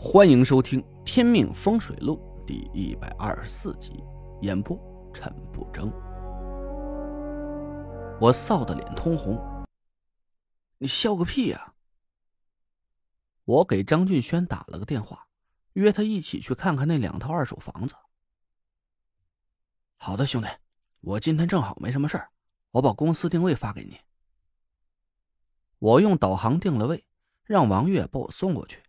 欢迎收听《天命风水录》第一百二十四集，演播陈不争。我臊得脸通红，你笑个屁呀！我给张俊轩打了个电话，约他一起去看看那两套二手房子。好的，兄弟，我今天正好没什么事儿，我把公司定位发给你。我用导航定了位，让王月把我送过去。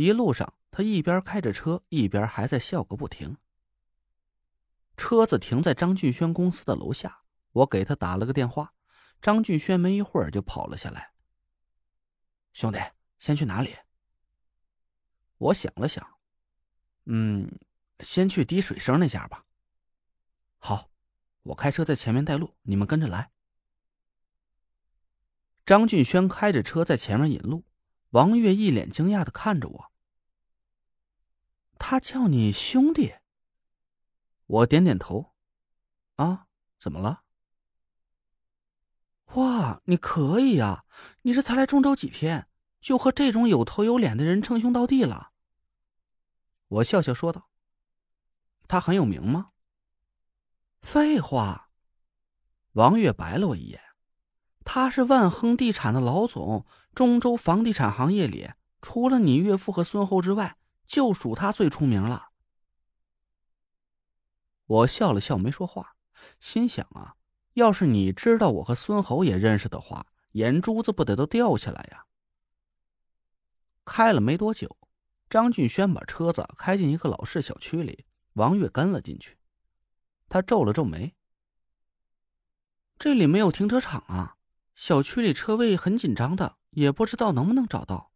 一路上，他一边开着车，一边还在笑个不停。车子停在张俊轩公司的楼下，我给他打了个电话，张俊轩没一会儿就跑了下来。兄弟，先去哪里？我想了想，嗯，先去滴水声那家吧。好，我开车在前面带路，你们跟着来。张俊轩开着车在前面引路，王月一脸惊讶的看着我。他叫你兄弟。我点点头，啊，怎么了？哇，你可以呀！你这才来中州几天，就和这种有头有脸的人称兄道弟了。我笑笑说道：“他很有名吗？”废话。王月白了我一眼，他是万亨地产的老总，中州房地产行业里，除了你岳父和孙后之外。就属他最出名了。我笑了笑，没说话，心想啊，要是你知道我和孙侯也认识的话，眼珠子不得都掉下来呀。开了没多久，张俊轩把车子开进一个老式小区里，王月跟了进去。他皱了皱眉：“这里没有停车场啊，小区里车位很紧张的，也不知道能不能找到。”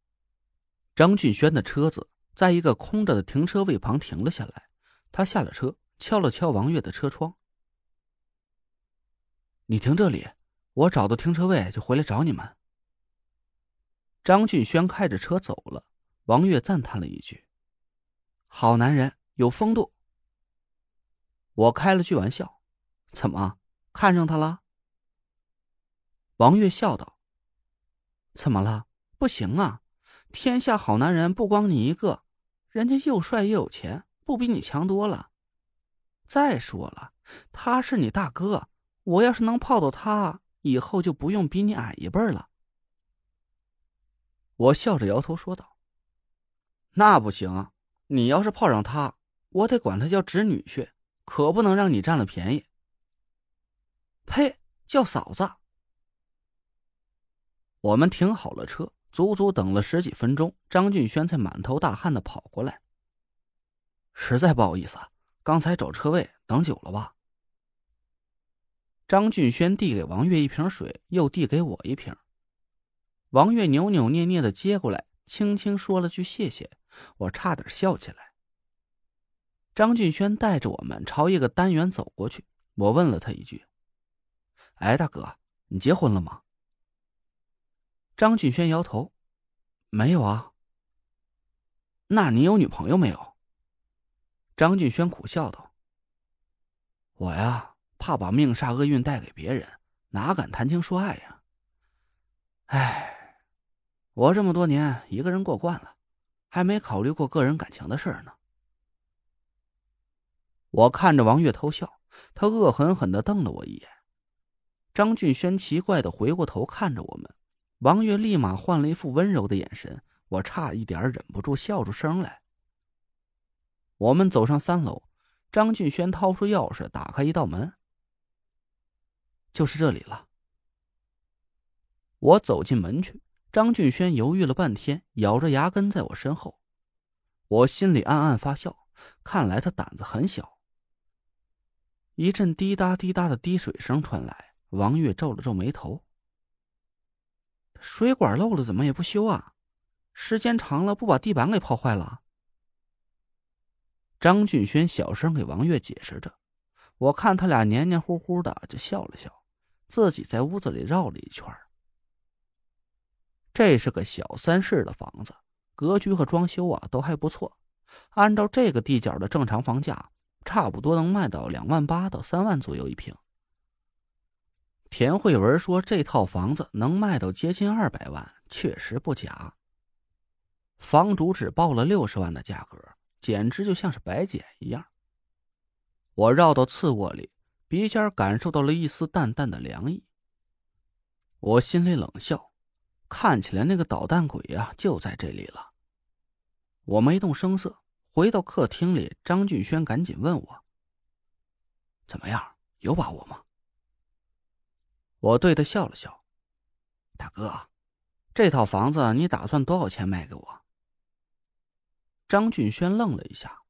张俊轩的车子。在一个空着的停车位旁停了下来，他下了车，敲了敲王月的车窗：“你停这里，我找到停车位就回来找你们。”张俊轩开着车走了，王月赞叹了一句：“好男人，有风度。”我开了句玩笑：“怎么看上他了？”王月笑道：“怎么了？不行啊，天下好男人不光你一个。”人家又帅又有钱，不比你强多了。再说了，他是你大哥，我要是能泡到他，以后就不用比你矮一辈了。我笑着摇头说道：“那不行，你要是泡上他，我得管他叫侄女婿，可不能让你占了便宜。”呸！叫嫂子。我们停好了车。足足等了十几分钟，张俊轩才满头大汗的跑过来。实在不好意思啊，刚才找车位等久了吧？张俊轩递给王月一瓶水，又递给我一瓶。王月扭扭捏捏的接过来，轻轻说了句谢谢，我差点笑起来。张俊轩带着我们朝一个单元走过去，我问了他一句：“哎，大哥，你结婚了吗？”张俊轩摇头：“没有啊。”“那你有女朋友没有？”张俊轩苦笑道：“我呀，怕把命煞厄运带给别人，哪敢谈情说爱呀？哎，我这么多年一个人过惯了，还没考虑过个人感情的事儿呢。”我看着王月偷笑，他恶狠狠的瞪了我一眼。张俊轩奇怪的回过头看着我们。王月立马换了一副温柔的眼神，我差一点忍不住笑出声来。我们走上三楼，张俊轩掏出钥匙打开一道门，就是这里了。我走进门去，张俊轩犹豫了半天，咬着牙跟在我身后。我心里暗暗发笑，看来他胆子很小。一阵滴答滴答的滴水声传来，王月皱了皱眉头。水管漏了，怎么也不修啊？时间长了，不把地板给泡坏了？张俊轩小声给王月解释着。我看他俩黏黏糊糊的，就笑了笑，自己在屋子里绕了一圈。这是个小三室的房子，格局和装修啊都还不错。按照这个地角的正常房价，差不多能卖到两万八到三万左右一平。田慧文说：“这套房子能卖到接近二百万，确实不假。房主只报了六十万的价格，简直就像是白捡一样。我绕到次卧里，鼻尖感受到了一丝淡淡的凉意。我心里冷笑，看起来那个捣蛋鬼呀就在这里了。我没动声色，回到客厅里，张俊轩赶紧问我：“怎么样，有把握吗？”我对他笑了笑：“大哥，这套房子你打算多少钱卖给我？”张俊轩愣了一下。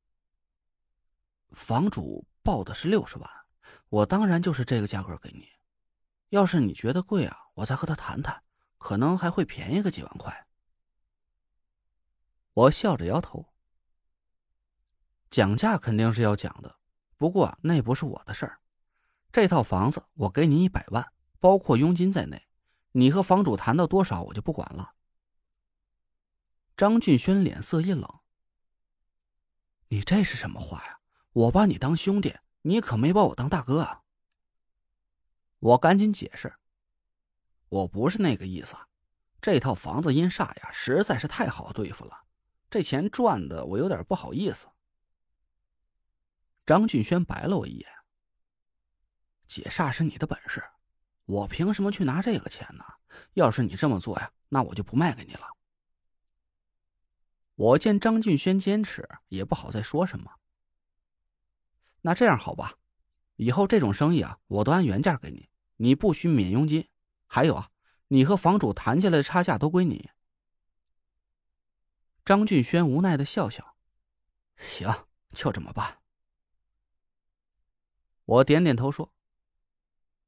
房主报的是六十万，我当然就是这个价格给你。要是你觉得贵啊，我再和他谈谈，可能还会便宜个几万块。我笑着摇头。讲价肯定是要讲的，不过那不是我的事儿。这套房子我给你一百万，包括佣金在内。你和房主谈到多少，我就不管了。张俊轩脸色一冷。你这是什么话呀？我把你当兄弟，你可没把我当大哥啊！我赶紧解释，我不是那个意思。这套房子阴煞呀，实在是太好对付了，这钱赚的我有点不好意思。张俊轩白了我一眼：“解煞是你的本事，我凭什么去拿这个钱呢？要是你这么做呀，那我就不卖给你了。”我见张俊轩坚持，也不好再说什么。那这样好吧，以后这种生意啊，我都按原价给你，你不许免佣金。还有啊，你和房主谈下来的差价都归你。张俊轩无奈的笑笑：“行，就这么办。”我点点头说：“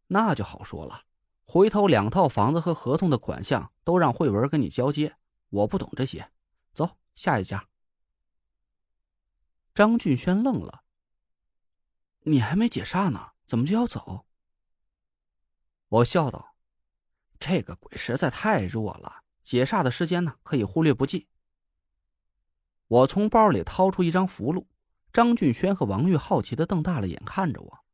那就好说了，回头两套房子和合同的款项都让慧文跟你交接，我不懂这些。走。”下一家，张俊轩愣了。你还没解煞呢，怎么就要走？我笑道：“这个鬼实在太弱了，解煞的时间呢，可以忽略不计。”我从包里掏出一张符箓，张俊轩和王玉好奇的瞪大了眼看着我。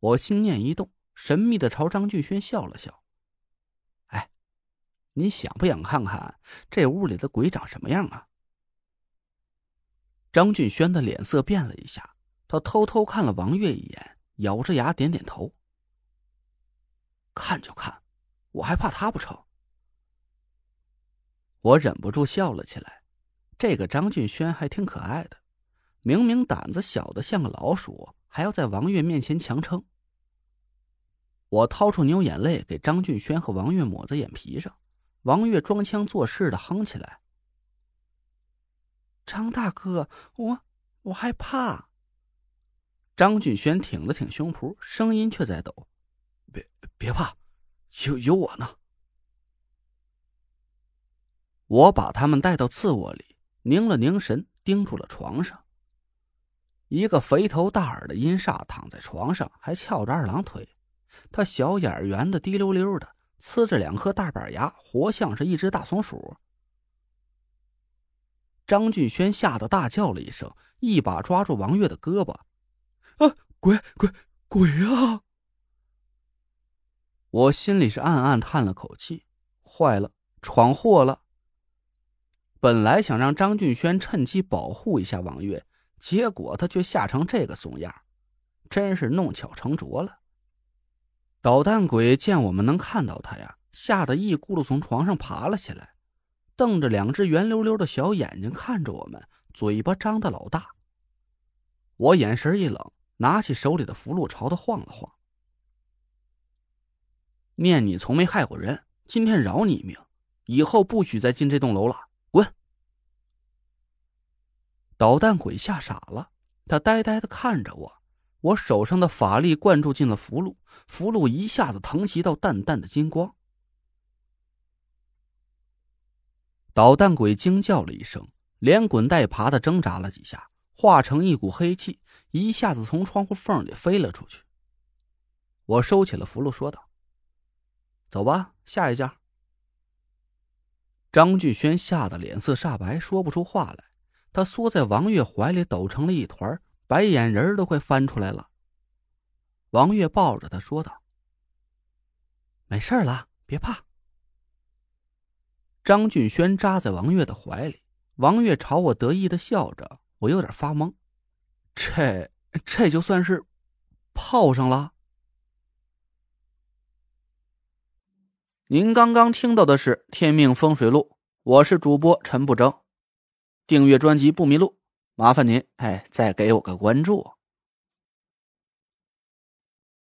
我心念一动，神秘的朝张俊轩笑了笑。哎你想不想看看这屋里的鬼长什么样啊？张俊轩的脸色变了一下，他偷偷看了王月一眼，咬着牙点点头。看就看，我还怕他不成？我忍不住笑了起来。这个张俊轩还挺可爱的，明明胆子小的像个老鼠，还要在王月面前强撑。我掏出牛眼泪给张俊轩和王月抹在眼皮上。王月装腔作势的哼起来：“张大哥，我我害怕。”张俊轩挺了挺胸脯，声音却在抖：“别别怕，有有我呢。”我把他们带到次卧里，凝了凝神，盯住了床上。一个肥头大耳的阴煞躺在床上，还翘着二郎腿，他小眼圆的滴溜溜的。呲着两颗大板牙，活像是一只大松鼠。张俊轩吓得大叫了一声，一把抓住王月的胳膊：“啊，鬼鬼鬼啊！”我心里是暗暗叹了口气，坏了，闯祸了。本来想让张俊轩趁机保护一下王月，结果他却吓成这个怂样，真是弄巧成拙了。捣蛋鬼见我们能看到他呀，吓得一咕噜从床上爬了起来，瞪着两只圆溜溜的小眼睛看着我们，嘴巴张得老大。我眼神一冷，拿起手里的符箓朝他晃了晃，念你从没害过人，今天饶你一命，以后不许再进这栋楼了，滚！捣蛋鬼吓傻了，他呆呆的看着我。我手上的法力灌注进了符箓，符箓一下子腾起一道淡淡的金光。捣蛋鬼惊叫了一声，连滚带爬的挣扎了几下，化成一股黑气，一下子从窗户缝里飞了出去。我收起了符箓，说道：“走吧，下一家。”张俊轩吓得脸色煞白，说不出话来。他缩在王月怀里，抖成了一团。白眼仁都快翻出来了。王月抱着他说道：“没事了，别怕。”张俊轩扎在王月的怀里，王月朝我得意的笑着，我有点发懵。这这就算是泡上了。您刚刚听到的是《天命风水录》，我是主播陈不争。订阅专辑不迷路，麻烦您哎再给我个关注。